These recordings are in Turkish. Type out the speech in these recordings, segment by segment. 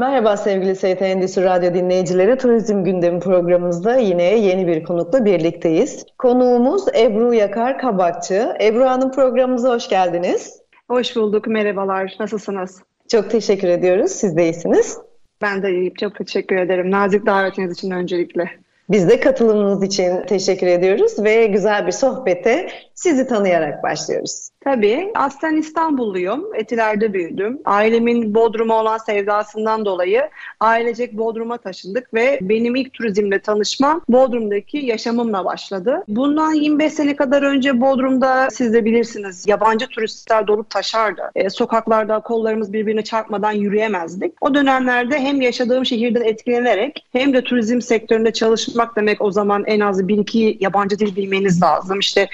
Merhaba sevgili ST Endüstri Radyo dinleyicileri. Turizm Gündemi programımızda yine yeni bir konukla birlikteyiz. Konuğumuz Ebru Yakar Kabakçı. Ebru Hanım programımıza hoş geldiniz. Hoş bulduk, merhabalar. Nasılsınız? Çok teşekkür ediyoruz. Siz de iyisiniz. Ben de iyiyim. Çok teşekkür ederim. Nazik davetiniz için öncelikle. Biz de katılımınız için teşekkür ediyoruz ve güzel bir sohbete sizi tanıyarak başlıyoruz. Tabii. Aslen İstanbulluyum. Etiler'de büyüdüm. Ailemin Bodrum'a olan sevdasından dolayı ailecek Bodrum'a taşındık ve benim ilk turizmle tanışmam Bodrum'daki yaşamımla başladı. Bundan 25 sene kadar önce Bodrum'da siz de bilirsiniz yabancı turistler dolup taşardı. E, sokaklarda kollarımız birbirine çarpmadan yürüyemezdik. O dönemlerde hem yaşadığım şehirden etkilenerek hem de turizm sektöründe çalışmak demek o zaman en az bir iki yabancı dil bilmeniz lazım. İşte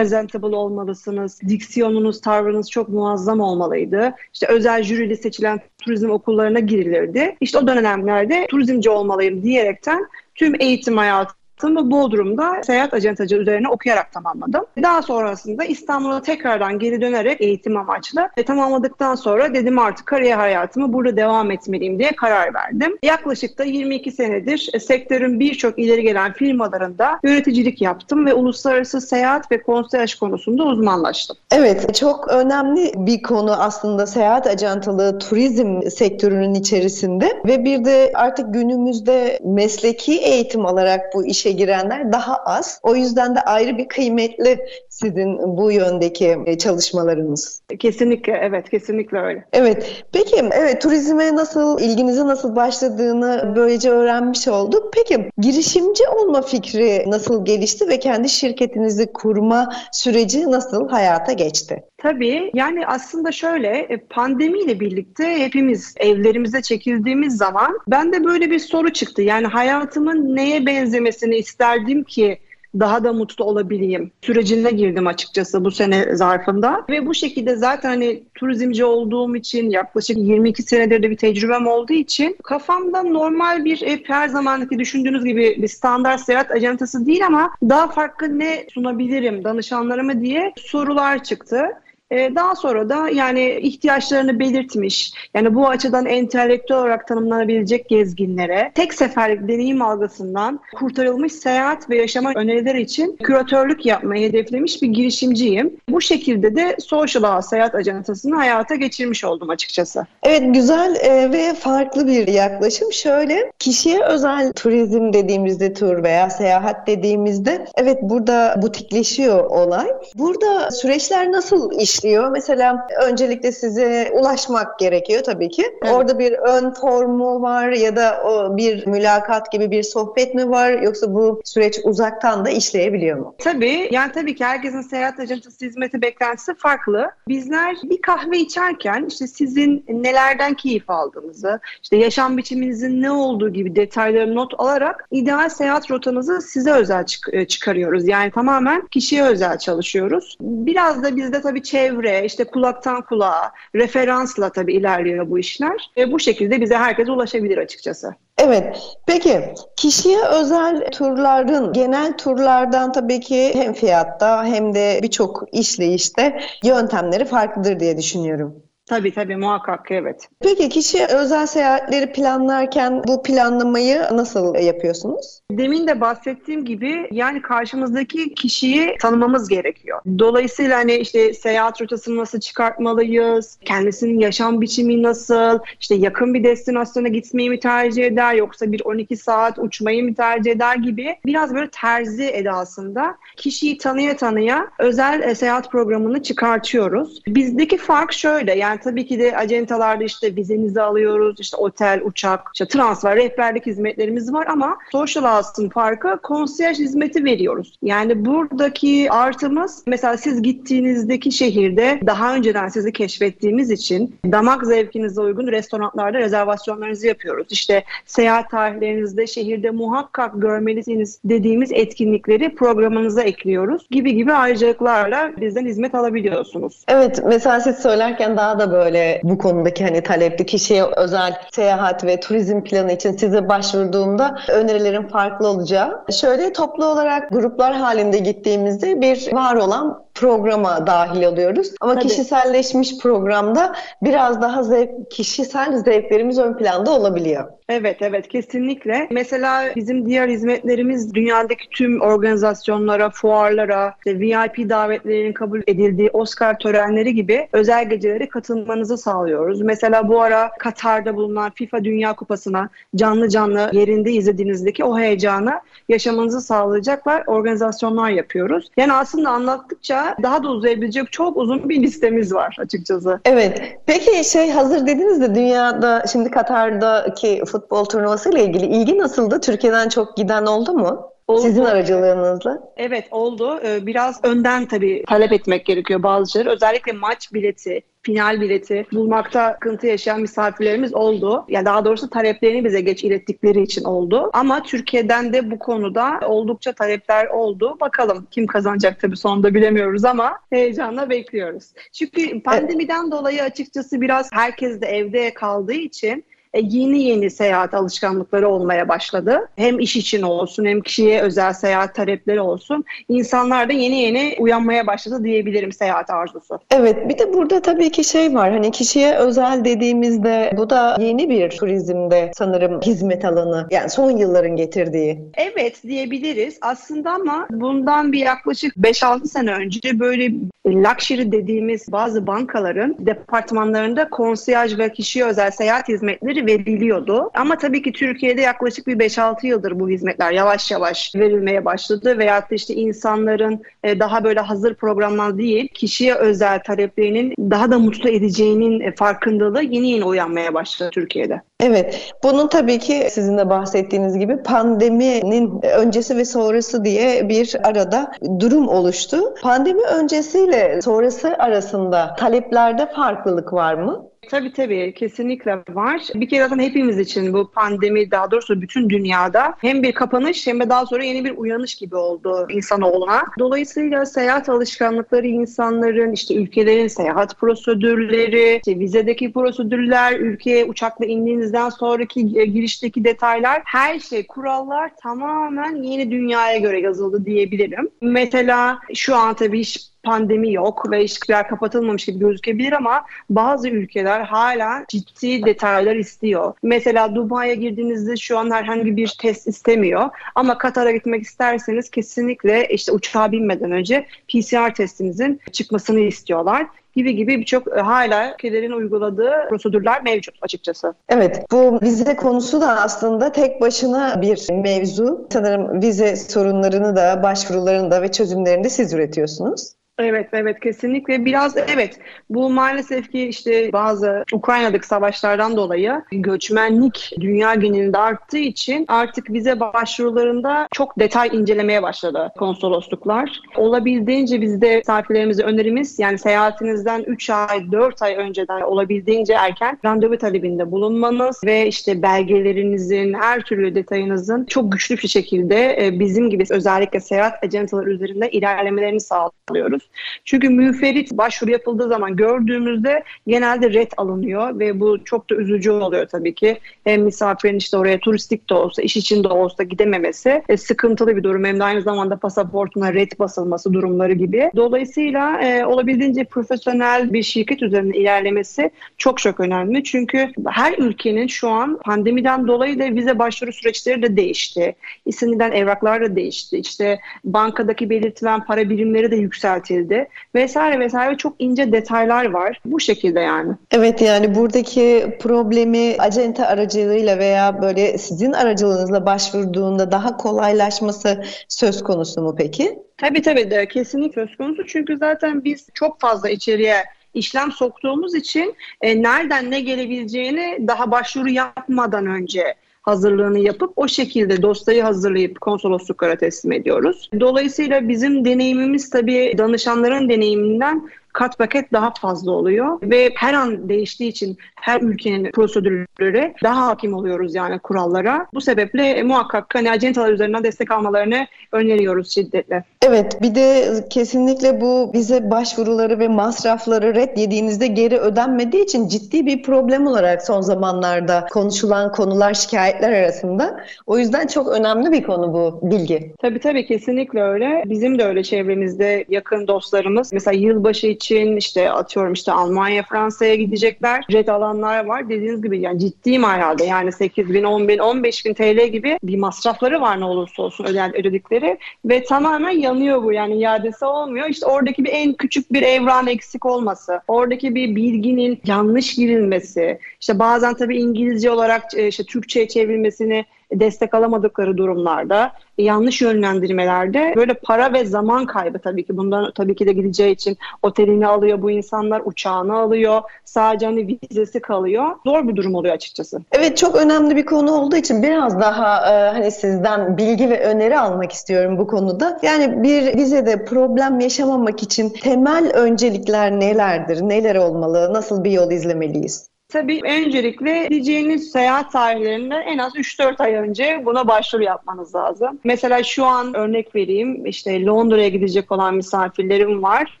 presentable olmalısınız, diksiyon diksiyonunuz, tavrınız çok muazzam olmalıydı. İşte özel jürili seçilen turizm okullarına girilirdi. İşte o dönemlerde turizmci olmalıyım diyerekten tüm eğitim hayatı hayatımı Bodrum'da seyahat acentacı üzerine okuyarak tamamladım. Daha sonrasında İstanbul'a tekrardan geri dönerek eğitim amaçlı ve tamamladıktan sonra dedim artık kariyer hayatımı burada devam etmeliyim diye karar verdim. Yaklaşık da 22 senedir sektörün birçok ileri gelen firmalarında yöneticilik yaptım ve uluslararası seyahat ve konseyaj konusunda uzmanlaştım. Evet, çok önemli bir konu aslında seyahat ajantalığı turizm sektörünün içerisinde ve bir de artık günümüzde mesleki eğitim alarak bu işe girenler daha az. O yüzden de ayrı bir kıymetli sizin bu yöndeki e, çalışmalarınız. Kesinlikle evet kesinlikle öyle. Evet peki evet turizme nasıl ilginizi nasıl başladığını böylece öğrenmiş olduk. Peki girişimci olma fikri nasıl gelişti ve kendi şirketinizi kurma süreci nasıl hayata geçti? Tabii yani aslında şöyle e, pandemiyle birlikte hepimiz evlerimize çekildiğimiz zaman bende böyle bir soru çıktı. Yani hayatımın neye benzemesini isterdim ki daha da mutlu olabileyim sürecine girdim açıkçası bu sene zarfında. Ve bu şekilde zaten hani turizmci olduğum için yaklaşık 22 senedir de bir tecrübem olduğu için kafamda normal bir e, her zamanki düşündüğünüz gibi bir standart seyahat ajantası değil ama daha farklı ne sunabilirim danışanlarıma diye sorular çıktı. Ee, daha sonra da yani ihtiyaçlarını belirtmiş, yani bu açıdan entelektüel olarak tanımlanabilecek gezginlere tek seferlik deneyim algısından kurtarılmış seyahat ve yaşama öneriler için küratörlük yapmayı hedeflemiş bir girişimciyim. Bu şekilde de Social Ağ Seyahat Ajantası'nı hayata geçirmiş oldum açıkçası. Evet güzel e, ve farklı bir yaklaşım. Şöyle kişiye özel turizm dediğimizde tur veya seyahat dediğimizde evet burada butikleşiyor olay. Burada süreçler nasıl iş işliyor. Mesela öncelikle size ulaşmak gerekiyor tabii ki. Evet. Orada bir ön formu var ya da o bir mülakat gibi bir sohbet mi var yoksa bu süreç uzaktan da işleyebiliyor mu? Tabii. Yani tabii ki herkesin seyahat acentası hizmeti beklentisi farklı. Bizler bir kahve içerken işte sizin nelerden keyif aldığınızı, işte yaşam biçiminizin ne olduğu gibi detayları not alarak ideal seyahat rotanızı size özel çık- e, çıkarıyoruz. Yani tamamen kişiye özel çalışıyoruz. Biraz da bizde tabii çevre çevre, işte kulaktan kulağa, referansla tabii ilerliyor bu işler. Ve bu şekilde bize herkes ulaşabilir açıkçası. Evet. Peki kişiye özel turların, genel turlardan tabii ki hem fiyatta hem de birçok işleyişte yöntemleri farklıdır diye düşünüyorum. Tabii tabii muhakkak evet. Peki kişi özel seyahatleri planlarken bu planlamayı nasıl yapıyorsunuz? Demin de bahsettiğim gibi yani karşımızdaki kişiyi tanımamız gerekiyor. Dolayısıyla hani işte seyahat rotasını nasıl çıkartmalıyız? Kendisinin yaşam biçimi nasıl? İşte yakın bir destinasyona gitmeyi mi tercih eder yoksa bir 12 saat uçmayı mı tercih eder gibi biraz böyle terzi edasında kişiyi tanıya tanıya özel seyahat programını çıkartıyoruz. Bizdeki fark şöyle yani Yani tabii ki de acentalarda işte vizenizi alıyoruz, işte otel, uçak, işte transfer, rehberlik hizmetlerimiz var ama Social House'ın farkı konsiyaj hizmeti veriyoruz. Yani buradaki artımız mesela siz gittiğinizdeki şehirde daha önceden sizi keşfettiğimiz için damak zevkinize uygun restoranlarda rezervasyonlarınızı yapıyoruz. İşte seyahat tarihlerinizde şehirde muhakkak görmelisiniz dediğimiz etkinlikleri programınıza ekliyoruz gibi gibi ayrıcalıklarla bizden hizmet alabiliyorsunuz. Evet mesela siz söylerken daha da böyle bu konudaki hani talepli kişiye özel seyahat ve turizm planı için size başvurduğumda önerilerin farklı olacağı. Şöyle toplu olarak gruplar halinde gittiğimizde bir var olan programa dahil oluyoruz. Ama Tabii. kişiselleşmiş programda biraz daha zevk, kişisel zevklerimiz ön planda olabiliyor. Evet evet kesinlikle. Mesela bizim diğer hizmetlerimiz dünyadaki tüm organizasyonlara, fuarlara, işte VIP davetlerinin kabul edildiği Oscar törenleri gibi özel gecelere katılmanızı sağlıyoruz. Mesela bu ara Katar'da bulunan FIFA Dünya Kupası'na canlı canlı yerinde izlediğinizdeki o heyecanı yaşamanızı sağlayacaklar organizasyonlar yapıyoruz. Yani aslında anlattıkça daha da uzayabilecek çok uzun bir listemiz var açıkçası. Evet. Peki şey hazır dediniz de dünyada şimdi Katar'daki futbol turnuvası ile ilgili ilgi nasıldı? Türkiye'den çok giden oldu mu? Oldu. Sizin aracılığınızla. Evet oldu. Ee, biraz önden tabii talep etmek gerekiyor bazı şeyler. Özellikle maç bileti, final bileti bulmakta sıkıntı yaşayan misafirlerimiz oldu. Yani daha doğrusu taleplerini bize geç ilettikleri için oldu. Ama Türkiye'den de bu konuda oldukça talepler oldu. Bakalım kim kazanacak tabii sonunda bilemiyoruz ama heyecanla bekliyoruz. Çünkü pandemiden evet. dolayı açıkçası biraz herkes de evde kaldığı için yeni yeni seyahat alışkanlıkları olmaya başladı. Hem iş için olsun hem kişiye özel seyahat talepleri olsun. İnsanlar da yeni yeni uyanmaya başladı diyebilirim seyahat arzusu. Evet bir de burada tabii ki şey var hani kişiye özel dediğimizde bu da yeni bir turizmde sanırım hizmet alanı yani son yılların getirdiği. Evet diyebiliriz aslında ama bundan bir yaklaşık 5-6 sene önce böyle luxury dediğimiz bazı bankaların departmanlarında konsiyaj ve kişiye özel seyahat hizmetleri veriliyordu. Ama tabii ki Türkiye'de yaklaşık bir 5-6 yıldır bu hizmetler yavaş yavaş verilmeye başladı. Da işte insanların e, daha böyle hazır programlar değil, kişiye özel taleplerinin daha da mutlu edeceğinin e, farkındalığı yeni yeni uyanmaya başladı Türkiye'de. Evet, bunun tabii ki sizin de bahsettiğiniz gibi pandeminin öncesi ve sonrası diye bir arada durum oluştu. Pandemi öncesiyle sonrası arasında taleplerde farklılık var mı? Tabii tabii kesinlikle var. Bir kere zaten hepimiz için bu pandemi daha doğrusu bütün dünyada hem bir kapanış hem de daha sonra yeni bir uyanış gibi oldu insanoğluna. Dolayısıyla seyahat alışkanlıkları insanların işte ülkelerin seyahat prosedürleri, işte vizedeki prosedürler, ülkeye uçakla indiğinizden sonraki e, girişteki detaylar her şey kurallar tamamen yeni dünyaya göre yazıldı diyebilirim. Mesela şu an tabii iş pandemi yok ve ilişkiler kapatılmamış gibi gözükebilir ama bazı ülkeler hala ciddi detaylar istiyor. Mesela Dubai'ye girdiğinizde şu an herhangi bir test istemiyor ama Katar'a gitmek isterseniz kesinlikle işte uçağa binmeden önce PCR testinizin çıkmasını istiyorlar gibi gibi birçok e, hala ülkelerin uyguladığı prosedürler mevcut açıkçası. Evet bu vize konusu da aslında tek başına bir mevzu. Sanırım vize sorunlarını da başvurularını da ve çözümlerini de siz üretiyorsunuz. Evet, evet kesinlikle. Biraz evet bu maalesef ki işte bazı Ukrayna'daki savaşlardan dolayı göçmenlik dünya genelinde arttığı için artık vize başvurularında çok detay incelemeye başladı konsolosluklar. Olabildiğince bizde misafirlerimize önerimiz yani seyahatinizden 3 ay 4 ay önceden olabildiğince erken randevu talebinde bulunmanız ve işte belgelerinizin her türlü detayınızın çok güçlü bir şekilde e, bizim gibi özellikle seyahat ajantaları üzerinde ilerlemelerini sağlıyoruz. Çünkü müferit başvuru yapıldığı zaman gördüğümüzde genelde red alınıyor ve bu çok da üzücü oluyor tabii ki. Hem misafirin işte oraya turistik de olsa, iş için de olsa gidememesi e, sıkıntılı bir durum. Hem de aynı zamanda pasaportuna red basılması durumları gibi. Dolayısıyla e, olabildiğince profesyonel bir şirket üzerinde ilerlemesi çok çok önemli. Çünkü her ülkenin şu an pandemiden dolayı da vize başvuru süreçleri de değişti. İstenilen evraklar da değişti. İşte bankadaki belirtilen para birimleri de yükseltildi edildi vesaire vesaire çok ince detaylar var. Bu şekilde yani. Evet yani buradaki problemi acente aracılığıyla veya böyle sizin aracılığınızla başvurduğunda daha kolaylaşması söz konusu mu peki? Tabii tabii de kesinlikle söz konusu. Çünkü zaten biz çok fazla içeriye işlem soktuğumuz için e, nereden ne gelebileceğini daha başvuru yapmadan önce hazırlığını yapıp o şekilde dosyayı hazırlayıp konsolosluklara teslim ediyoruz. Dolayısıyla bizim deneyimimiz tabii danışanların deneyiminden kat paket daha fazla oluyor ve her an değiştiği için her ülkenin prosedürleri daha hakim oluyoruz yani kurallara. Bu sebeple e, muhakkak hani acentalar üzerinden destek almalarını öneriyoruz şiddetle. Evet bir de kesinlikle bu bize başvuruları ve masrafları red yediğinizde geri ödenmediği için ciddi bir problem olarak son zamanlarda konuşulan konular şikayetler arasında. O yüzden çok önemli bir konu bu bilgi. Tabii tabii kesinlikle öyle. Bizim de öyle çevremizde yakın dostlarımız mesela yılbaşı için işte atıyorum işte Almanya, Fransa'ya gidecekler. Red alanlar var. Dediğiniz gibi yani ciddi manada yani 8 bin, 10 bin, 15 bin TL gibi bir masrafları var ne olursa olsun öden, ödedikleri ve tamamen yanıyor bu yani iadesi olmuyor. İşte oradaki bir en küçük bir evran eksik olması, oradaki bir bilginin yanlış girilmesi, işte bazen tabii İngilizce olarak e, işte Türkçe'ye çevrilmesini destek alamadıkları durumlarda, yanlış yönlendirmelerde böyle para ve zaman kaybı tabii ki bundan tabii ki de gideceği için otelini alıyor bu insanlar, uçağını alıyor, sadece hani vizesi kalıyor. Zor bir durum oluyor açıkçası. Evet çok önemli bir konu olduğu için biraz daha e, hani sizden bilgi ve öneri almak istiyorum bu konuda. Yani bir vizede problem yaşamamak için temel öncelikler nelerdir? Neler olmalı? Nasıl bir yol izlemeliyiz? Tabii öncelikle gideceğiniz seyahat tarihlerinden en az 3-4 ay önce buna başvuru yapmanız lazım. Mesela şu an örnek vereyim işte Londra'ya gidecek olan misafirlerim var.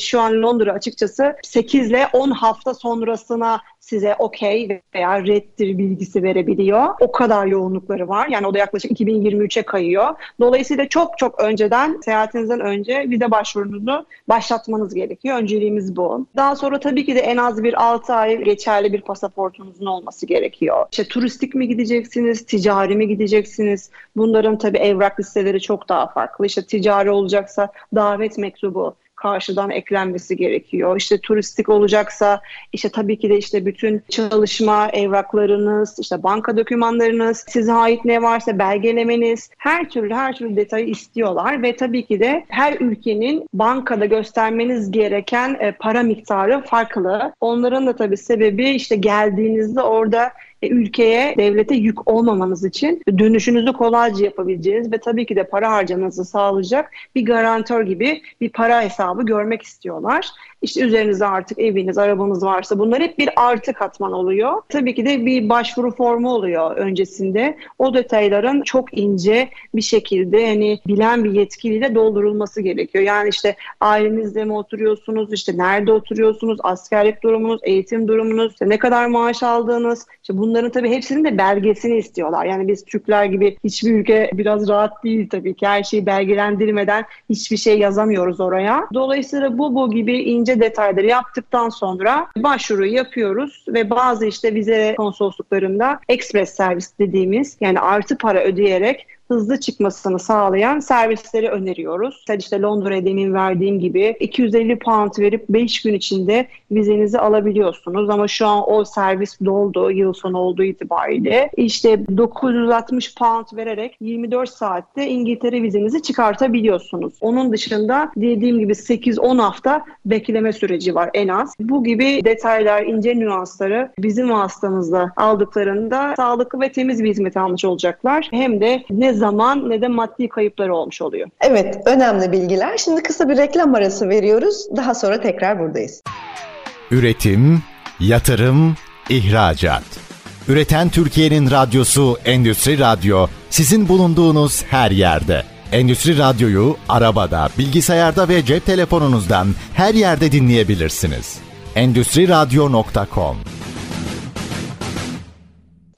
Şu an Londra açıkçası 8 ile 10 hafta sonrasına size okey veya reddir bilgisi verebiliyor. O kadar yoğunlukları var. Yani o da yaklaşık 2023'e kayıyor. Dolayısıyla çok çok önceden, seyahatinizden önce vize başvurunuzu başlatmanız gerekiyor. Önceliğimiz bu. Daha sonra tabii ki de en az bir 6 ay geçerli bir pasaportunuzun olması gerekiyor. İşte turistik mi gideceksiniz, ticari mi gideceksiniz? Bunların tabii evrak listeleri çok daha farklı. İşte ticari olacaksa davet mektubu, karşıdan eklenmesi gerekiyor. İşte turistik olacaksa işte tabii ki de işte bütün çalışma evraklarınız, işte banka dokümanlarınız, size ait ne varsa belgelemeniz, her türlü her türlü detayı istiyorlar ve tabii ki de her ülkenin bankada göstermeniz gereken e, para miktarı farklı. Onların da tabii sebebi işte geldiğinizde orada ülkeye, devlete yük olmamanız için dönüşünüzü kolayca yapabileceğiniz ve tabii ki de para harcamanızı sağlayacak bir garantör gibi bir para hesabı görmek istiyorlar. İşte üzerinizde artık eviniz, arabanız varsa bunlar hep bir artı katman oluyor. Tabii ki de bir başvuru formu oluyor öncesinde. O detayların çok ince bir şekilde hani bilen bir yetkiliyle doldurulması gerekiyor. Yani işte ailenizde mi oturuyorsunuz, işte nerede oturuyorsunuz, askerlik durumunuz, eğitim durumunuz, işte ne kadar maaş aldığınız, işte bunların tabii hepsinin de belgesini istiyorlar. Yani biz Türkler gibi hiçbir ülke biraz rahat değil tabii ki. Her şeyi belgelendirmeden hiçbir şey yazamıyoruz oraya. Dolayısıyla bu bu gibi ince detayları yaptıktan sonra başvuru yapıyoruz ve bazı işte vize konsolosluklarında ekspres servis dediğimiz yani artı para ödeyerek hızlı çıkmasını sağlayan servisleri öneriyoruz. Sen işte Londra'ya demin verdiğim gibi 250 pound verip 5 gün içinde vizenizi alabiliyorsunuz ama şu an o servis doldu yıl sonu olduğu itibariyle. İşte 960 pound vererek 24 saatte İngiltere vizenizi çıkartabiliyorsunuz. Onun dışında dediğim gibi 8-10 hafta bekleme süreci var en az. Bu gibi detaylar, ince nüansları bizim vasıtamızda aldıklarında sağlıklı ve temiz bir hizmet almış olacaklar. Hem de ne zaman ne de maddi kayıpları olmuş oluyor. Evet, önemli bilgiler. Şimdi kısa bir reklam arası veriyoruz. Daha sonra tekrar buradayız. Üretim, yatırım, ihracat. Üreten Türkiye'nin radyosu Endüstri Radyo sizin bulunduğunuz her yerde. Endüstri Radyo'yu arabada, bilgisayarda ve cep telefonunuzdan her yerde dinleyebilirsiniz. Endüstri Radyo.com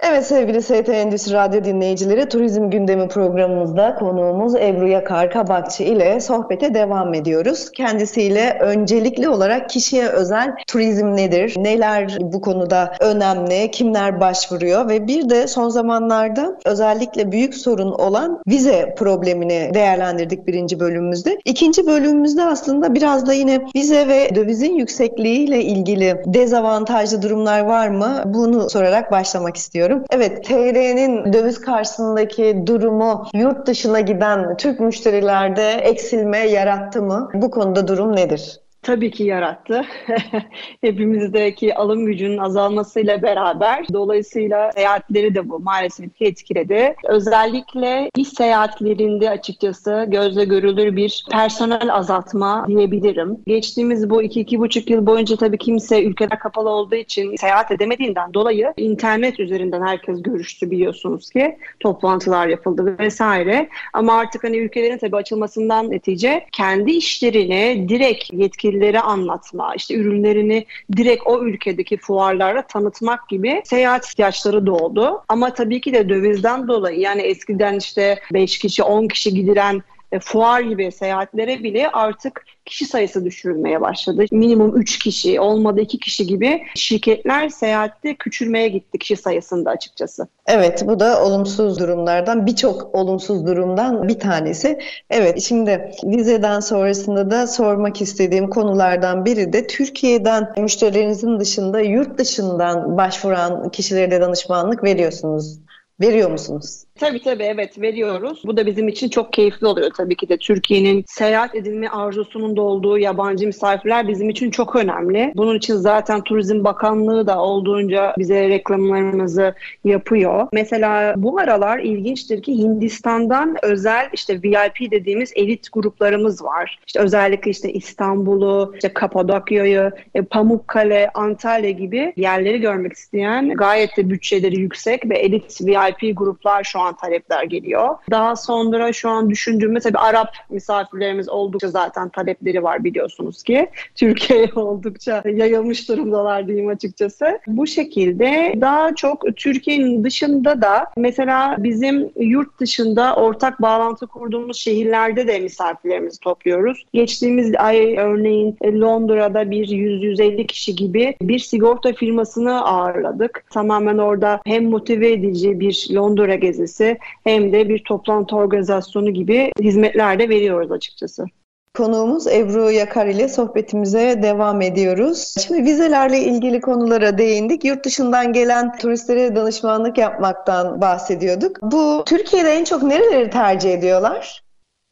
Evet sevgili ST Endüstri Radyo dinleyicileri Turizm Gündemi programımızda konuğumuz Ebru Yakar Kabakçı ile sohbete devam ediyoruz. Kendisiyle öncelikli olarak kişiye özel turizm nedir, neler bu konuda önemli, kimler başvuruyor ve bir de son zamanlarda özellikle büyük sorun olan vize problemini değerlendirdik birinci bölümümüzde. İkinci bölümümüzde aslında biraz da yine vize ve dövizin yüksekliğiyle ilgili dezavantajlı durumlar var mı? Bunu sorarak başlamak istiyorum. Evet, TL'nin döviz karşısındaki durumu yurt dışına giden Türk müşterilerde eksilme yarattı mı? Bu konuda durum nedir? Tabii ki yarattı. Hepimizdeki alım gücünün azalmasıyla beraber dolayısıyla seyahatleri de bu maalesef ki etkiledi. Özellikle iş seyahatlerinde açıkçası gözle görülür bir personel azaltma diyebilirim. Geçtiğimiz bu iki iki buçuk yıl boyunca tabii kimse ülkeler kapalı olduğu için seyahat edemediğinden dolayı internet üzerinden herkes görüştü biliyorsunuz ki toplantılar yapıldı vesaire. Ama artık hani ülkelerin tabii açılmasından netice kendi işlerini direkt yetkililere anlatma, işte ürünlerini direkt o ülkedeki fuarlara tanıtmak gibi seyahat ihtiyaçları doğdu. Ama tabii ki de dövizden dolayı yani eskiden işte 5 kişi 10 kişi gidilen e, fuar gibi seyahatlere bile artık kişi sayısı düşürülmeye başladı. Minimum 3 kişi, olmadı 2 kişi gibi şirketler seyahatte küçülmeye gitti kişi sayısında açıkçası. Evet bu da olumsuz durumlardan birçok olumsuz durumdan bir tanesi. Evet şimdi vizeden sonrasında da sormak istediğim konulardan biri de Türkiye'den müşterilerinizin dışında yurt dışından başvuran kişilere de danışmanlık veriyorsunuz. Veriyor musunuz? Tabii tabii evet veriyoruz. Bu da bizim için çok keyifli oluyor tabii ki de. Türkiye'nin seyahat edilme arzusunun da olduğu yabancı misafirler bizim için çok önemli. Bunun için zaten Turizm Bakanlığı da olduğunca bize reklamlarımızı yapıyor. Mesela bu aralar ilginçtir ki Hindistan'dan özel işte VIP dediğimiz elit gruplarımız var. İşte özellikle işte İstanbul'u, işte Kapadokya'yı, e, Pamukkale, Antalya gibi yerleri görmek isteyen gayet de bütçeleri yüksek ve elit VIP gruplar şu an an talepler geliyor. Daha sonra şu an düşündüğümüz tabii Arap misafirlerimiz oldukça zaten talepleri var biliyorsunuz ki. Türkiye'ye oldukça yayılmış durumdalar diyeyim açıkçası. Bu şekilde daha çok Türkiye'nin dışında da mesela bizim yurt dışında ortak bağlantı kurduğumuz şehirlerde de misafirlerimizi topluyoruz. Geçtiğimiz ay örneğin Londra'da bir 100-150 kişi gibi bir sigorta firmasını ağırladık. Tamamen orada hem motive edici bir Londra gezisi gezisi hem de bir toplantı organizasyonu gibi hizmetler de veriyoruz açıkçası. Konuğumuz Ebru Yakar ile sohbetimize devam ediyoruz. Şimdi vizelerle ilgili konulara değindik. Yurt dışından gelen turistlere danışmanlık yapmaktan bahsediyorduk. Bu Türkiye'de en çok nereleri tercih ediyorlar?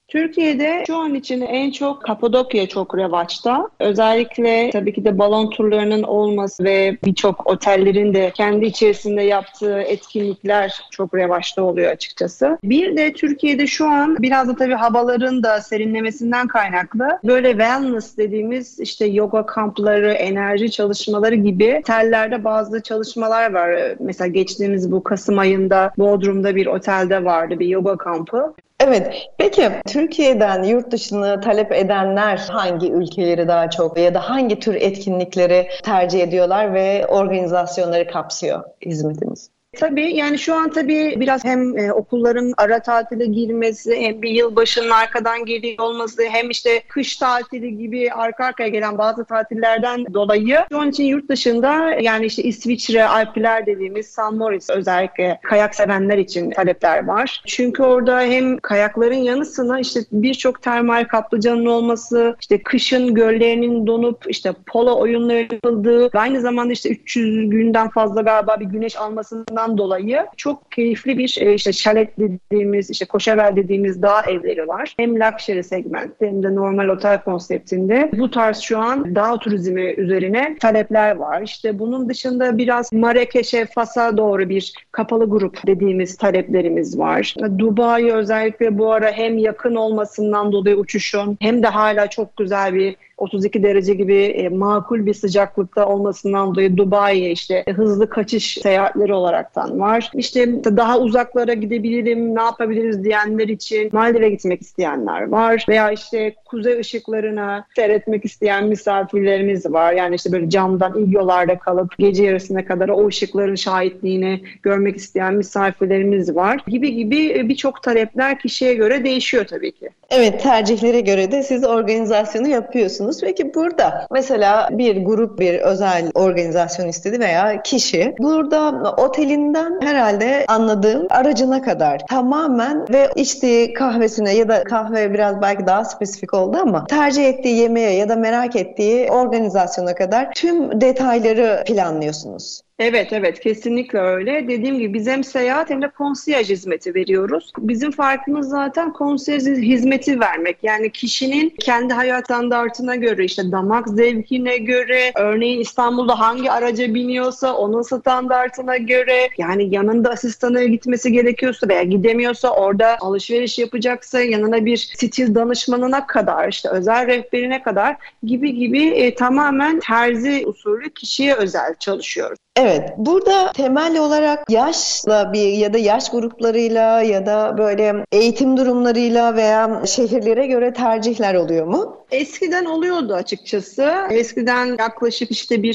Türkiye'de şu an için en çok Kapadokya çok revaçta. Özellikle tabii ki de balon turlarının olması ve birçok otellerin de kendi içerisinde yaptığı etkinlikler çok revaçta oluyor açıkçası. Bir de Türkiye'de şu an biraz da tabii havaların da serinlemesinden kaynaklı böyle wellness dediğimiz işte yoga kampları, enerji çalışmaları gibi otellerde bazı çalışmalar var. Mesela geçtiğimiz bu Kasım ayında Bodrum'da bir otelde vardı bir yoga kampı. Evet. Peki Türkiye'den yurt dışını talep edenler hangi ülkeleri daha çok ya da hangi tür etkinlikleri tercih ediyorlar ve organizasyonları kapsıyor hizmetiniz? Tabii yani şu an tabii biraz hem e, okulların ara tatile girmesi hem bir yıl başının arkadan geliyor olması hem işte kış tatili gibi arka arkaya gelen bazı tatillerden dolayı şu an için yurt dışında yani işte İsviçre, Alpler dediğimiz San Moritz özellikle kayak sevenler için talepler var. Çünkü orada hem kayakların yanı sıra işte birçok termal kaplıcanın olması, işte kışın göllerinin donup işte polo oyunları yapıldığı aynı zamanda işte 300 günden fazla galiba bir güneş almasından olmasından dolayı çok keyifli bir e, işte şalet dediğimiz, işte koşevel dediğimiz dağ evleri var. Hem luxury segment hem de normal otel konseptinde. Bu tarz şu an dağ turizmi üzerine talepler var. İşte bunun dışında biraz Marrakeş'e, Fas'a doğru bir kapalı grup dediğimiz taleplerimiz var. Dubai özellikle bu ara hem yakın olmasından dolayı uçuşun hem de hala çok güzel bir 32 derece gibi e, makul bir sıcaklıkta olmasından dolayı Dubai'ye işte e, hızlı kaçış seyahatleri olaraktan var. İşte daha uzaklara gidebilirim, ne yapabiliriz diyenler için Maldiv'e gitmek isteyenler var. Veya işte kuzey ışıklarına seyretmek isteyen misafirlerimiz var. Yani işte böyle camdan yollarda kalıp gece yarısına kadar o ışıkların şahitliğini görmek isteyen misafirlerimiz var. Gibi gibi e, birçok talepler kişiye göre değişiyor tabii ki. Evet tercihlere göre de siz organizasyonu yapıyorsunuz. Peki burada mesela bir grup bir özel organizasyon istedi veya kişi burada otelinden herhalde anladığım aracına kadar tamamen ve içtiği kahvesine ya da kahve biraz belki daha spesifik oldu ama tercih ettiği yemeğe ya da merak ettiği organizasyona kadar tüm detayları planlıyorsunuz. Evet evet kesinlikle öyle. Dediğim gibi biz hem seyahat hem de konsiyaj hizmeti veriyoruz. Bizim farkımız zaten konsiyaj hizmeti vermek. Yani kişinin kendi hayat standartına göre işte damak zevkine göre örneğin İstanbul'da hangi araca biniyorsa onun standartına göre yani yanında asistanı gitmesi gerekiyorsa veya gidemiyorsa orada alışveriş yapacaksa yanına bir stil danışmanına kadar işte özel rehberine kadar gibi gibi e, tamamen terzi usulü kişiye özel çalışıyoruz. Evet, burada temel olarak yaşla bir ya da yaş gruplarıyla ya da böyle eğitim durumlarıyla veya şehirlere göre tercihler oluyor mu? Eskiden oluyordu açıkçası. Eskiden yaklaşık işte bir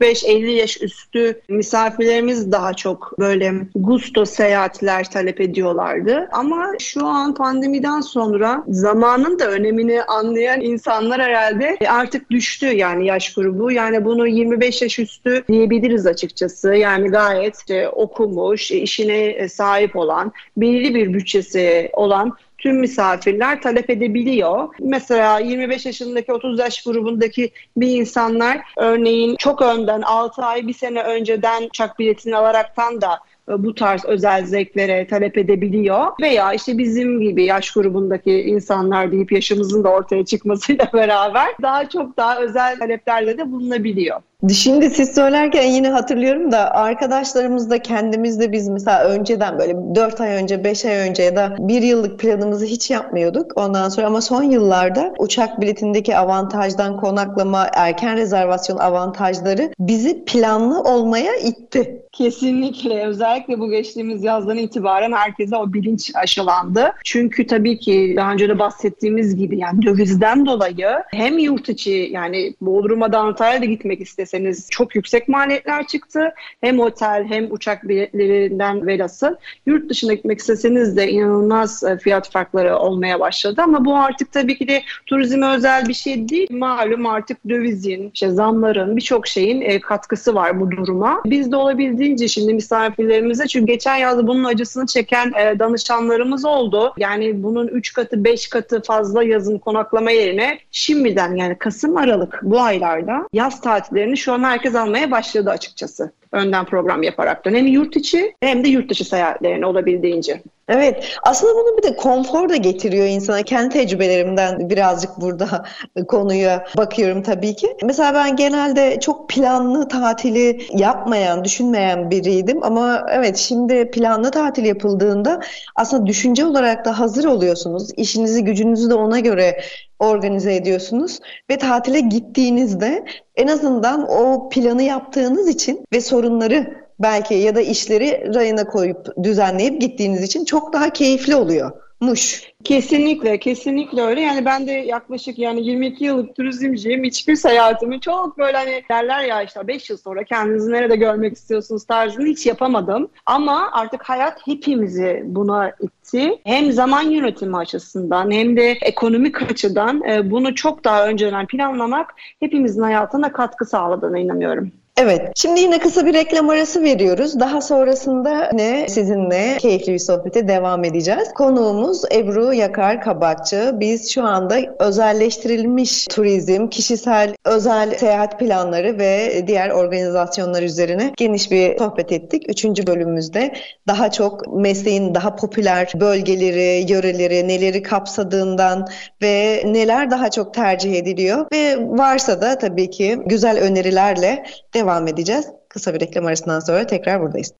45-50 yaş üstü misafirlerimiz daha çok böyle gusto seyahatler talep ediyorlardı. Ama şu an pandemiden sonra zamanın da önemini anlayan insanlar herhalde artık düştü yani yaş grubu. Yani bunu 25 yaş üstü diyebiliriz açıkçası. Yani gayet okumuş, işine sahip olan, belirli bir bütçesi olan tüm misafirler talep edebiliyor. Mesela 25 yaşındaki 30 yaş grubundaki bir insanlar örneğin çok önden 6 ay bir sene önceden uçak biletini alaraktan da e, bu tarz özel zevklere talep edebiliyor. Veya işte bizim gibi yaş grubundaki insanlar deyip yaşımızın da ortaya çıkmasıyla beraber daha çok daha özel taleplerle de bulunabiliyor. Şimdi siz söylerken yine hatırlıyorum da arkadaşlarımız da kendimiz de biz mesela önceden böyle 4 ay önce 5 ay önce ya da 1 yıllık planımızı hiç yapmıyorduk. Ondan sonra ama son yıllarda uçak biletindeki avantajdan konaklama, erken rezervasyon avantajları bizi planlı olmaya itti. Kesinlikle. Özellikle bu geçtiğimiz yazdan itibaren herkese o bilinç aşılandı. Çünkü tabii ki daha önce de bahsettiğimiz gibi yani dövizden dolayı hem yurt içi yani Bodrum'a da Antalya'da gitmek isteseniz çok yüksek maliyetler çıktı. Hem otel hem uçak biletlerinden velası. Yurt dışına gitmek isteseniz de inanılmaz e, fiyat farkları olmaya başladı. Ama bu artık tabii ki de turizme özel bir şey değil. Malum artık dövizin, işte zamların birçok şeyin e, katkısı var bu duruma. Biz de olabildiğince olabildiğince şimdi misafirlerimize çünkü geçen yaz bunun acısını çeken e, danışanlarımız oldu. Yani bunun 3 katı 5 katı fazla yazın konaklama yerine şimdiden yani Kasım Aralık bu aylarda yaz tatillerini şu an herkes almaya başladı açıkçası önden program yaparak da hem yurt içi hem de yurt dışı seyahatlerini olabildiğince. Evet aslında bunu bir de konfor da getiriyor insana. Kendi tecrübelerimden birazcık burada konuya bakıyorum tabii ki. Mesela ben genelde çok planlı tatili yapmayan, düşünmeyen biriydim. Ama evet şimdi planlı tatil yapıldığında aslında düşünce olarak da hazır oluyorsunuz. İşinizi gücünüzü de ona göre organize ediyorsunuz ve tatile gittiğinizde en azından o planı yaptığınız için ve sorunları belki ya da işleri rayına koyup düzenleyip gittiğiniz için çok daha keyifli oluyor. Muş. Kesinlikle, kesinlikle öyle. Yani ben de yaklaşık yani 22 yıllık turizmciyim. Hiçbir seyahatimi çok böyle hani derler ya işte 5 yıl sonra kendinizi nerede görmek istiyorsunuz tarzını hiç yapamadım. Ama artık hayat hepimizi buna itti. Hem zaman yönetimi açısından hem de ekonomik açıdan e, bunu çok daha önceden planlamak hepimizin hayatına katkı sağladığına inanıyorum. Evet, şimdi yine kısa bir reklam arası veriyoruz. Daha sonrasında ne sizinle keyifli bir sohbete devam edeceğiz. Konuğumuz Ebru Yakar Kabakçı. Biz şu anda özelleştirilmiş turizm, kişisel özel seyahat planları ve diğer organizasyonlar üzerine geniş bir sohbet ettik. Üçüncü bölümümüzde daha çok mesleğin daha popüler bölgeleri, yöreleri, neleri kapsadığından ve neler daha çok tercih ediliyor ve varsa da tabii ki güzel önerilerle devam edeceğiz. Kısa bir reklam arasından sonra tekrar buradayız.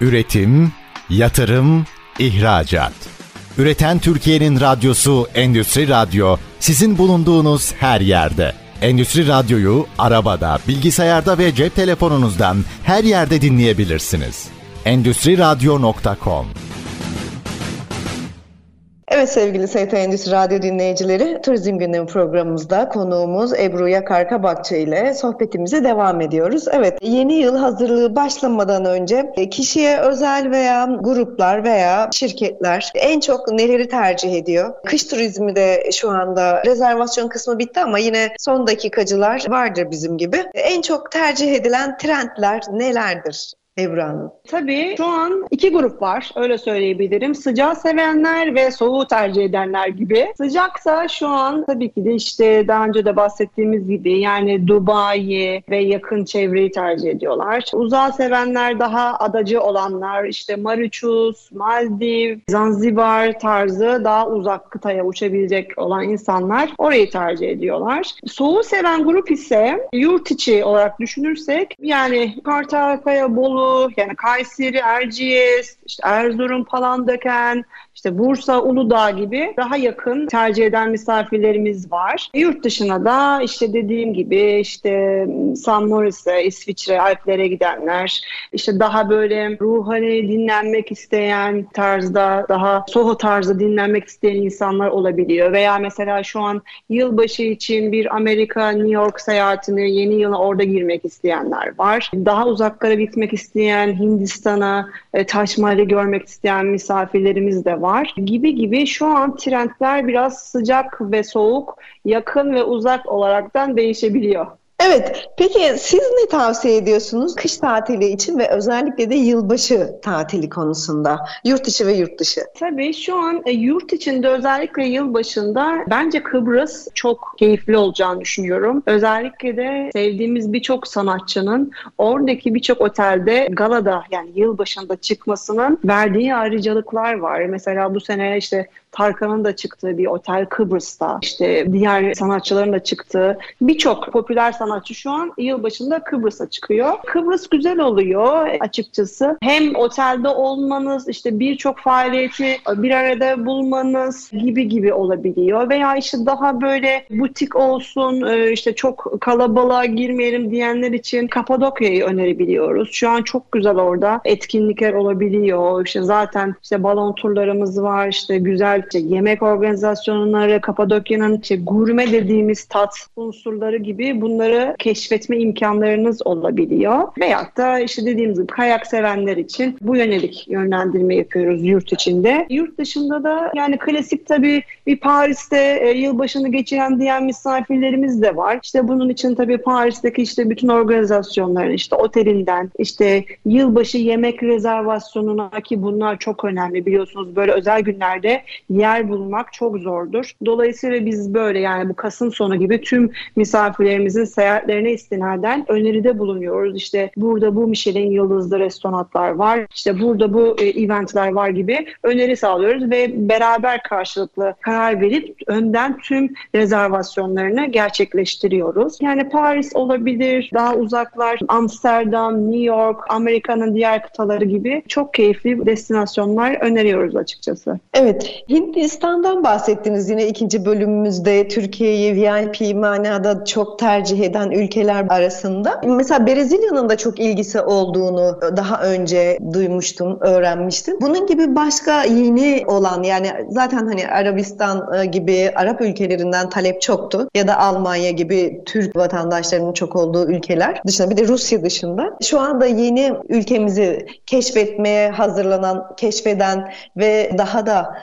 Üretim, yatırım, ihracat. Üreten Türkiye'nin radyosu Endüstri Radyo sizin bulunduğunuz her yerde. Endüstri Radyo'yu arabada, bilgisayarda ve cep telefonunuzdan her yerde dinleyebilirsiniz. Endüstri Radyo.com Evet sevgili ST Endüstri Radyo dinleyicileri, Turizm Gündemi programımızda konuğumuz Ebru Yakar Kabakçı ile sohbetimize devam ediyoruz. Evet, yeni yıl hazırlığı başlamadan önce kişiye özel veya gruplar veya şirketler en çok neleri tercih ediyor? Kış turizmi de şu anda rezervasyon kısmı bitti ama yine son dakikacılar vardır bizim gibi. En çok tercih edilen trendler nelerdir? Ebru Hanım? Tabii şu an iki grup var öyle söyleyebilirim. Sıcağı sevenler ve soğuğu tercih edenler gibi. Sıcaksa şu an tabii ki de işte daha önce de bahsettiğimiz gibi yani Dubai ve yakın çevreyi tercih ediyorlar. Uzağı sevenler daha adacı olanlar işte Mauritius, Maldiv, Zanzibar tarzı daha uzak kıtaya uçabilecek olan insanlar orayı tercih ediyorlar. Soğuğu seven grup ise yurt içi olarak düşünürsek yani Kartalkaya, Bolu, yani Kayseri, Erciyes, işte Erzurum, Palandöken, işte Bursa, Uludağ gibi daha yakın tercih eden misafirlerimiz var. Yurt dışına da işte dediğim gibi işte San Moritz, İsviçre, Alplere gidenler, işte daha böyle ruhani dinlenmek isteyen tarzda, daha Soho tarzda dinlenmek isteyen insanlar olabiliyor. Veya mesela şu an yılbaşı için bir Amerika, New York seyahatini yeni yıla orada girmek isteyenler var. Daha uzaklara gitmek isteyen Hindistan'a, e, Taş Mahal'i görmek isteyen misafirlerimiz de var var gibi gibi şu an trendler biraz sıcak ve soğuk, yakın ve uzak olaraktan değişebiliyor. Evet, peki siz ne tavsiye ediyorsunuz kış tatili için ve özellikle de yılbaşı tatili konusunda, yurt içi ve yurt dışı? Tabii şu an e, yurt içinde özellikle yılbaşında bence Kıbrıs çok keyifli olacağını düşünüyorum. Özellikle de sevdiğimiz birçok sanatçının oradaki birçok otelde galada yani yılbaşında çıkmasının verdiği ayrıcalıklar var. Mesela bu sene işte Tarkan'ın da çıktığı bir otel Kıbrıs'ta, işte diğer sanatçıların da çıktığı birçok popüler sanatçı şu an yılbaşında Kıbrıs'a çıkıyor. Kıbrıs güzel oluyor açıkçası. Hem otelde olmanız, işte birçok faaliyeti bir arada bulmanız gibi gibi olabiliyor. Veya işte daha böyle butik olsun, e, işte çok kalabalığa girmeyelim diyenler için Kapadokya'yı önerebiliyoruz. Şu an çok güzel orada etkinlikler olabiliyor. İşte zaten işte balon turlarımız var, işte güzel işte yemek organizasyonları, Kapadokya'nın işte gurme dediğimiz tat unsurları gibi bunları keşfetme imkanlarınız olabiliyor. Veyahut da işte dediğimiz gibi kayak sevenler için bu yönelik yönlendirme yapıyoruz yurt içinde. Yurt dışında da yani klasik tabii bir Paris'te e, yılbaşını geçiren diyen misafirlerimiz de var. İşte bunun için tabii Paris'teki işte bütün organizasyonların işte otelinden işte yılbaşı yemek rezervasyonuna ki bunlar çok önemli biliyorsunuz böyle özel günlerde yer bulmak çok zordur. Dolayısıyla biz böyle yani bu Kasım sonu gibi tüm misafirlerimizin seyahatlerine istinaden öneride bulunuyoruz. İşte burada bu Michelin yıldızlı restoranlar var. İşte burada bu e, eventler var gibi öneri sağlıyoruz ve beraber karşılıklı karar verip önden tüm rezervasyonlarını gerçekleştiriyoruz. Yani Paris olabilir, daha uzaklar, Amsterdam, New York, Amerika'nın diğer kıtaları gibi çok keyifli destinasyonlar öneriyoruz açıkçası. Evet, Hindistan'dan bahsettiniz yine ikinci bölümümüzde Türkiye'yi VIP manada çok tercih eden ülkeler arasında. Mesela Brezilya'nın da çok ilgisi olduğunu daha önce duymuştum, öğrenmiştim. Bunun gibi başka yeni olan yani zaten hani Arabistan e, gibi Arap ülkelerinden talep çoktu ya da Almanya gibi Türk vatandaşlarının çok olduğu ülkeler dışında bir de Rusya dışında şu anda yeni ülkemizi keşfetmeye hazırlanan, keşfeden ve daha da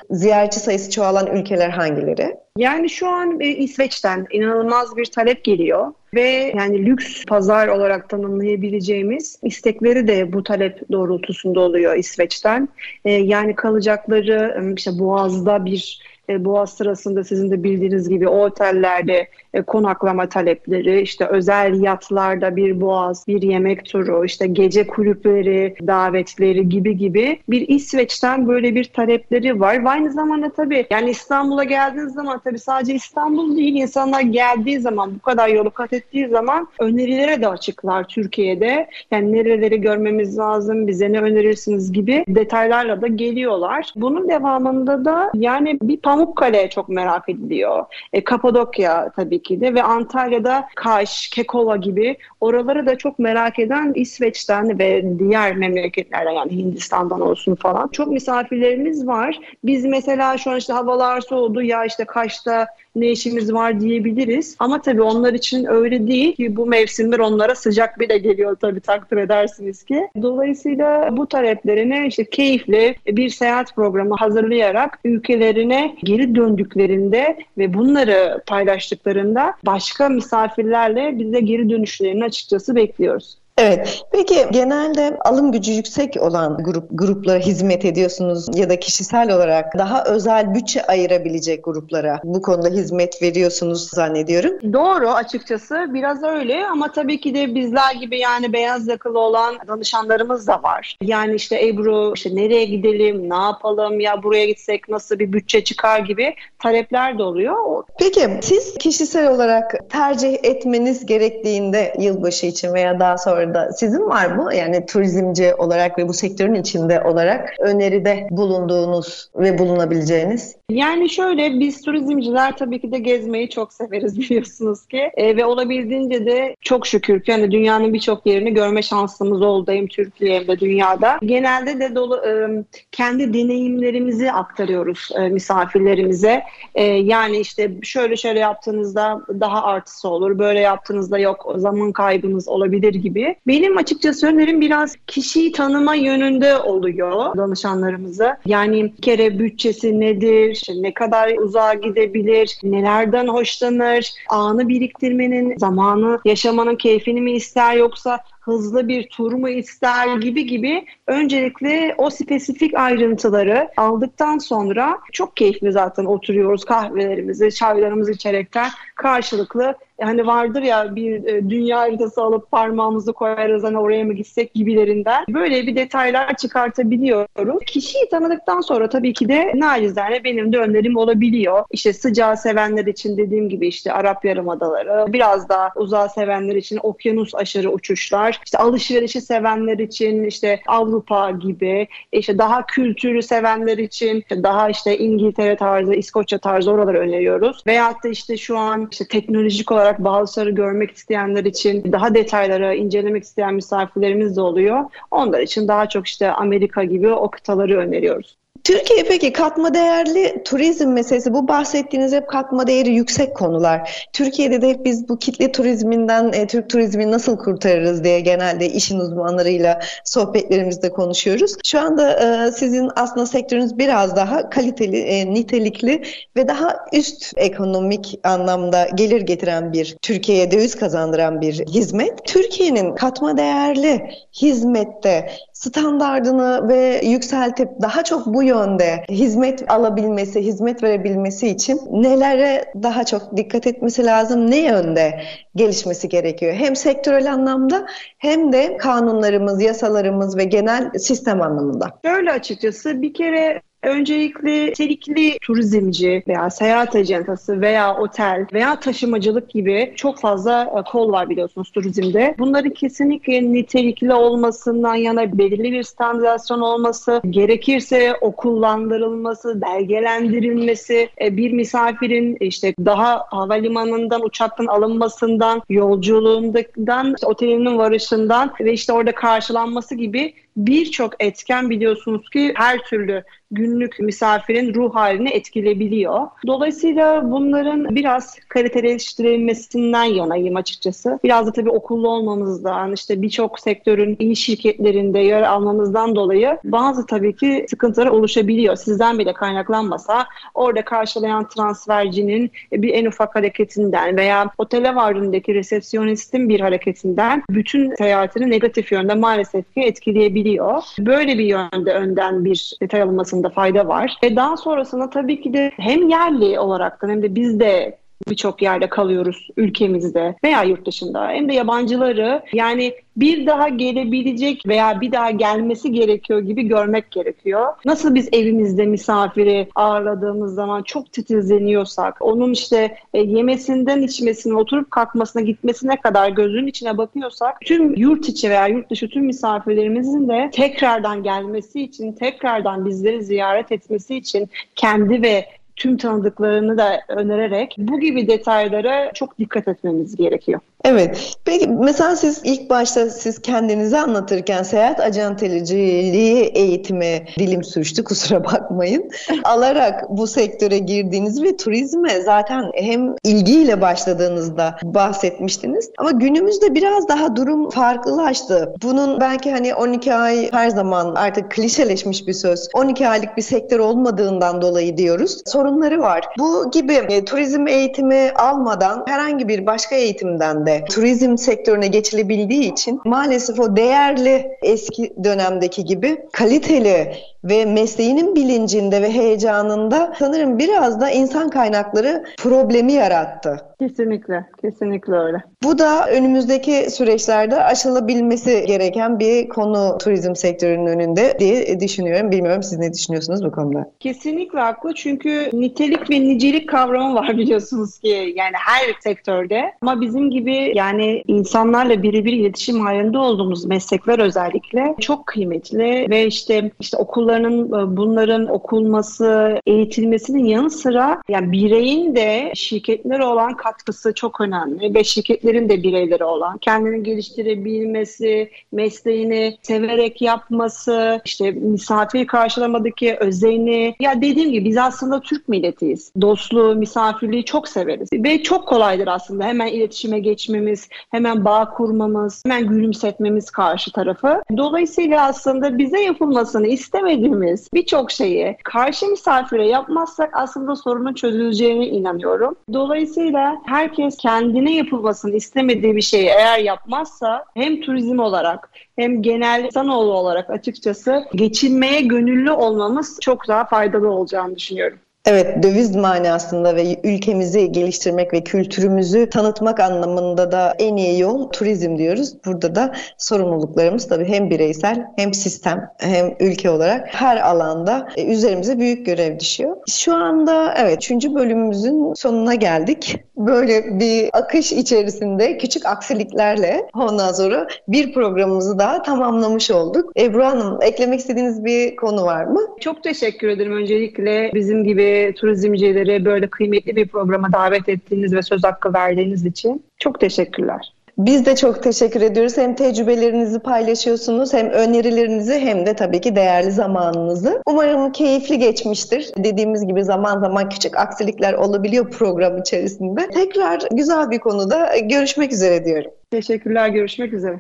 ziyaretçi sayısı çoğalan ülkeler hangileri? Yani şu an e, İsveç'ten inanılmaz bir talep geliyor ve yani lüks pazar olarak tanımlayabileceğimiz istekleri de bu talep doğrultusunda oluyor İsveç'ten. E, yani kalacakları işte Boğaz'da bir e, Boğaz sırasında sizin de bildiğiniz gibi otellerde e, konaklama talepleri, işte özel yatlarda bir boğaz, bir yemek turu, işte gece kulüpleri, davetleri gibi gibi bir İsveç'ten böyle bir talepleri var. Ve aynı zamanda tabii yani İstanbul'a geldiğiniz zaman tabii sadece İstanbul değil insanlar geldiği zaman bu kadar yolu kat ettiği zaman önerilere de açıklar Türkiye'de. Yani nereleri görmemiz lazım, bize ne önerirsiniz gibi detaylarla da geliyorlar. Bunun devamında da yani bir Pamukkale çok merak ediliyor. E, Kapadokya tabii ki de ve Antalya'da Kaş, Kekova gibi oraları da çok merak eden İsveç'ten ve diğer memleketlerden yani Hindistan'dan olsun falan çok misafirlerimiz var. Biz mesela şu an işte havalar soğudu ya işte Kaş'ta ne işimiz var diyebiliriz. Ama tabii onlar için öyle değil ki bu mevsimler onlara sıcak bile geliyor tabii takdir edersiniz ki. Dolayısıyla bu taleplerine işte keyifli bir seyahat programı hazırlayarak ülkelerine geri döndüklerinde ve bunları paylaştıklarında başka misafirlerle bize geri dönüşlerini açıkçası bekliyoruz. Evet. Peki genelde alım gücü yüksek olan grup gruplara hizmet ediyorsunuz ya da kişisel olarak daha özel bütçe ayırabilecek gruplara bu konuda hizmet veriyorsunuz zannediyorum. Doğru açıkçası biraz öyle ama tabii ki de bizler gibi yani beyaz yakalı olan danışanlarımız da var. Yani işte Ebru işte nereye gidelim, ne yapalım ya buraya gitsek nasıl bir bütçe çıkar gibi talepler de oluyor. Peki siz kişisel olarak tercih etmeniz gerektiğinde yılbaşı için veya daha sonra da sizin var mı? Yani turizmci olarak ve bu sektörün içinde olarak öneride bulunduğunuz ve bulunabileceğiniz? Yani şöyle biz turizmciler tabii ki de gezmeyi çok severiz biliyorsunuz ki e, ve olabildiğince de çok şükür ki hani dünyanın birçok yerini görme şansımız oldu hem Türkiye hem de dünyada. Genelde de dolu e, kendi deneyimlerimizi aktarıyoruz e, misafirlerimize. E, yani işte şöyle şöyle yaptığınızda daha artısı olur, böyle yaptığınızda yok zaman kaybınız olabilir gibi. Benim açıkçası önerim biraz kişiyi tanıma yönünde oluyor danışanlarımıza. Yani bir kere bütçesi nedir, işte ne kadar uzağa gidebilir, nelerden hoşlanır, anı biriktirmenin, zamanı yaşamanın keyfini mi ister yoksa hızlı bir tur mu ister gibi gibi öncelikle o spesifik ayrıntıları aldıktan sonra çok keyifli zaten oturuyoruz kahvelerimizi, çaylarımızı içerekten karşılıklı hani vardır ya bir e, dünya haritası alıp parmağımızı koyarız hani oraya mı gitsek gibilerinden. Böyle bir detaylar çıkartabiliyoruz. Kişiyi tanıdıktan sonra tabii ki de nacizane benim de önerim olabiliyor. İşte sıcağı sevenler için dediğim gibi işte Arap Yarımadaları, biraz daha uzağı sevenler için okyanus aşırı uçuşlar, işte alışverişi sevenler için işte Avrupa gibi, işte daha kültürü sevenler için daha işte İngiltere tarzı, İskoçya tarzı oraları öneriyoruz. Veyahut da işte şu an işte teknolojik olarak bazıları görmek isteyenler için daha detaylara incelemek isteyen misafirlerimiz de oluyor. Onlar için daha çok işte Amerika gibi o kıtaları öneriyoruz. Türkiye peki katma değerli turizm meselesi bu bahsettiğiniz hep katma değeri yüksek konular. Türkiye'de de hep biz bu kitle turizminden e, Türk turizmini nasıl kurtarırız diye genelde işin uzmanlarıyla sohbetlerimizde konuşuyoruz. Şu anda e, sizin aslında sektörünüz biraz daha kaliteli, e, nitelikli ve daha üst ekonomik anlamda gelir getiren bir Türkiye'ye döviz kazandıran bir hizmet. Türkiye'nin katma değerli hizmette standardını ve yükseltip daha çok bu yönde hizmet alabilmesi, hizmet verebilmesi için nelere daha çok dikkat etmesi lazım, ne yönde gelişmesi gerekiyor? Hem sektörel anlamda hem de kanunlarımız, yasalarımız ve genel sistem anlamında. Şöyle açıkçası bir kere Öncelikle nitelikli turizmci veya seyahat acentası veya otel veya taşımacılık gibi çok fazla e, kol var biliyorsunuz turizmde. Bunların kesinlikle nitelikli olmasından yana belirli bir standartasyon olması, gerekirse okullandırılması, belgelendirilmesi, e, bir misafirin işte daha havalimanından, uçaktan alınmasından, yolculuğundan, işte otelinin varışından ve işte orada karşılanması gibi birçok etken biliyorsunuz ki her türlü günlük misafirin ruh halini etkileyebiliyor. Dolayısıyla bunların biraz kaliteleştirilmesinden yanayım açıkçası. Biraz da tabii okullu olmamızdan, işte birçok sektörün iyi şirketlerinde yer almamızdan dolayı bazı tabii ki sıkıntılar oluşabiliyor. Sizden bile kaynaklanmasa orada karşılayan transfercinin bir en ufak hareketinden veya otele vardığındaki resepsiyonistin bir hareketinden bütün seyahatini negatif yönde maalesef ki etkileyebiliyor. Böyle bir yönde önden bir detay alınmasını fayda var. Ve daha sonrasında tabii ki de hem yerli olarak hem de biz de birçok yerde kalıyoruz ülkemizde veya yurt dışında hem de yabancıları yani bir daha gelebilecek veya bir daha gelmesi gerekiyor gibi görmek gerekiyor. Nasıl biz evimizde misafiri ağırladığımız zaman çok titizleniyorsak, onun işte e, yemesinden içmesine, oturup kalkmasına, gitmesine kadar gözünün içine bakıyorsak, tüm yurt içi veya yurt dışı tüm misafirlerimizin de tekrardan gelmesi için, tekrardan bizleri ziyaret etmesi için kendi ve tüm tanıdıklarını da önererek bu gibi detaylara çok dikkat etmemiz gerekiyor. Evet. Peki mesela siz ilk başta siz kendinizi anlatırken seyahat ajanteliciliği eğitimi dilim sürçtü kusura bakmayın. alarak bu sektöre girdiğiniz ve turizme zaten hem ilgiyle başladığınızda bahsetmiştiniz. Ama günümüzde biraz daha durum farklılaştı. Bunun belki hani 12 ay her zaman artık klişeleşmiş bir söz. 12 aylık bir sektör olmadığından dolayı diyoruz. Sonra sorunları var. Bu gibi e, turizm eğitimi almadan herhangi bir başka eğitimden de turizm sektörüne geçilebildiği için maalesef o değerli eski dönemdeki gibi kaliteli ve mesleğinin bilincinde ve heyecanında sanırım biraz da insan kaynakları problemi yarattı. Kesinlikle, kesinlikle öyle. Bu da önümüzdeki süreçlerde aşılabilmesi gereken bir konu turizm sektörünün önünde diye düşünüyorum. Bilmiyorum siz ne düşünüyorsunuz bu konuda? Kesinlikle haklı çünkü nitelik ve nicelik kavramı var biliyorsunuz ki yani her sektörde ama bizim gibi yani insanlarla birebir iletişim halinde olduğumuz meslekler özellikle çok kıymetli ve işte işte okulların bunların okunması, eğitilmesinin yanı sıra yani bireyin de şirketlere olan katkısı çok önemli ve şirketlerin de bireyleri olan kendini geliştirebilmesi, mesleğini severek yapması, işte misafir karşılamadaki özeni. Ya dediğim gibi biz aslında Türk milletiyiz. Dostluğu, misafirliği çok severiz. Ve çok kolaydır aslında hemen iletişime geçmemiz, hemen bağ kurmamız, hemen gülümsetmemiz karşı tarafı. Dolayısıyla aslında bize yapılmasını istemediğimiz birçok şeyi karşı misafire yapmazsak aslında sorunun çözüleceğine inanıyorum. Dolayısıyla herkes kendine yapılmasını istemediği bir şeyi eğer yapmazsa hem turizm olarak hem genel insanoğlu olarak açıkçası geçinmeye gönüllü olmamız çok daha faydalı olacağını düşünüyorum. Evet, döviz manasında ve ülkemizi geliştirmek ve kültürümüzü tanıtmak anlamında da en iyi yol turizm diyoruz. Burada da sorumluluklarımız tabii hem bireysel hem sistem hem ülke olarak her alanda e, üzerimize büyük görev düşüyor. Şu anda evet 3. bölümümüzün sonuna geldik. Böyle bir akış içerisinde küçük aksiliklerle ondan sonra bir programımızı daha tamamlamış olduk. Ebru Hanım eklemek istediğiniz bir konu var mı? Çok teşekkür ederim öncelikle bizim gibi turizmcileri böyle kıymetli bir programa davet ettiğiniz ve söz hakkı verdiğiniz için çok teşekkürler. Biz de çok teşekkür ediyoruz. Hem tecrübelerinizi paylaşıyorsunuz hem önerilerinizi hem de tabii ki değerli zamanınızı. Umarım keyifli geçmiştir. Dediğimiz gibi zaman zaman küçük aksilikler olabiliyor program içerisinde. Tekrar güzel bir konuda görüşmek üzere diyorum. Teşekkürler, görüşmek üzere.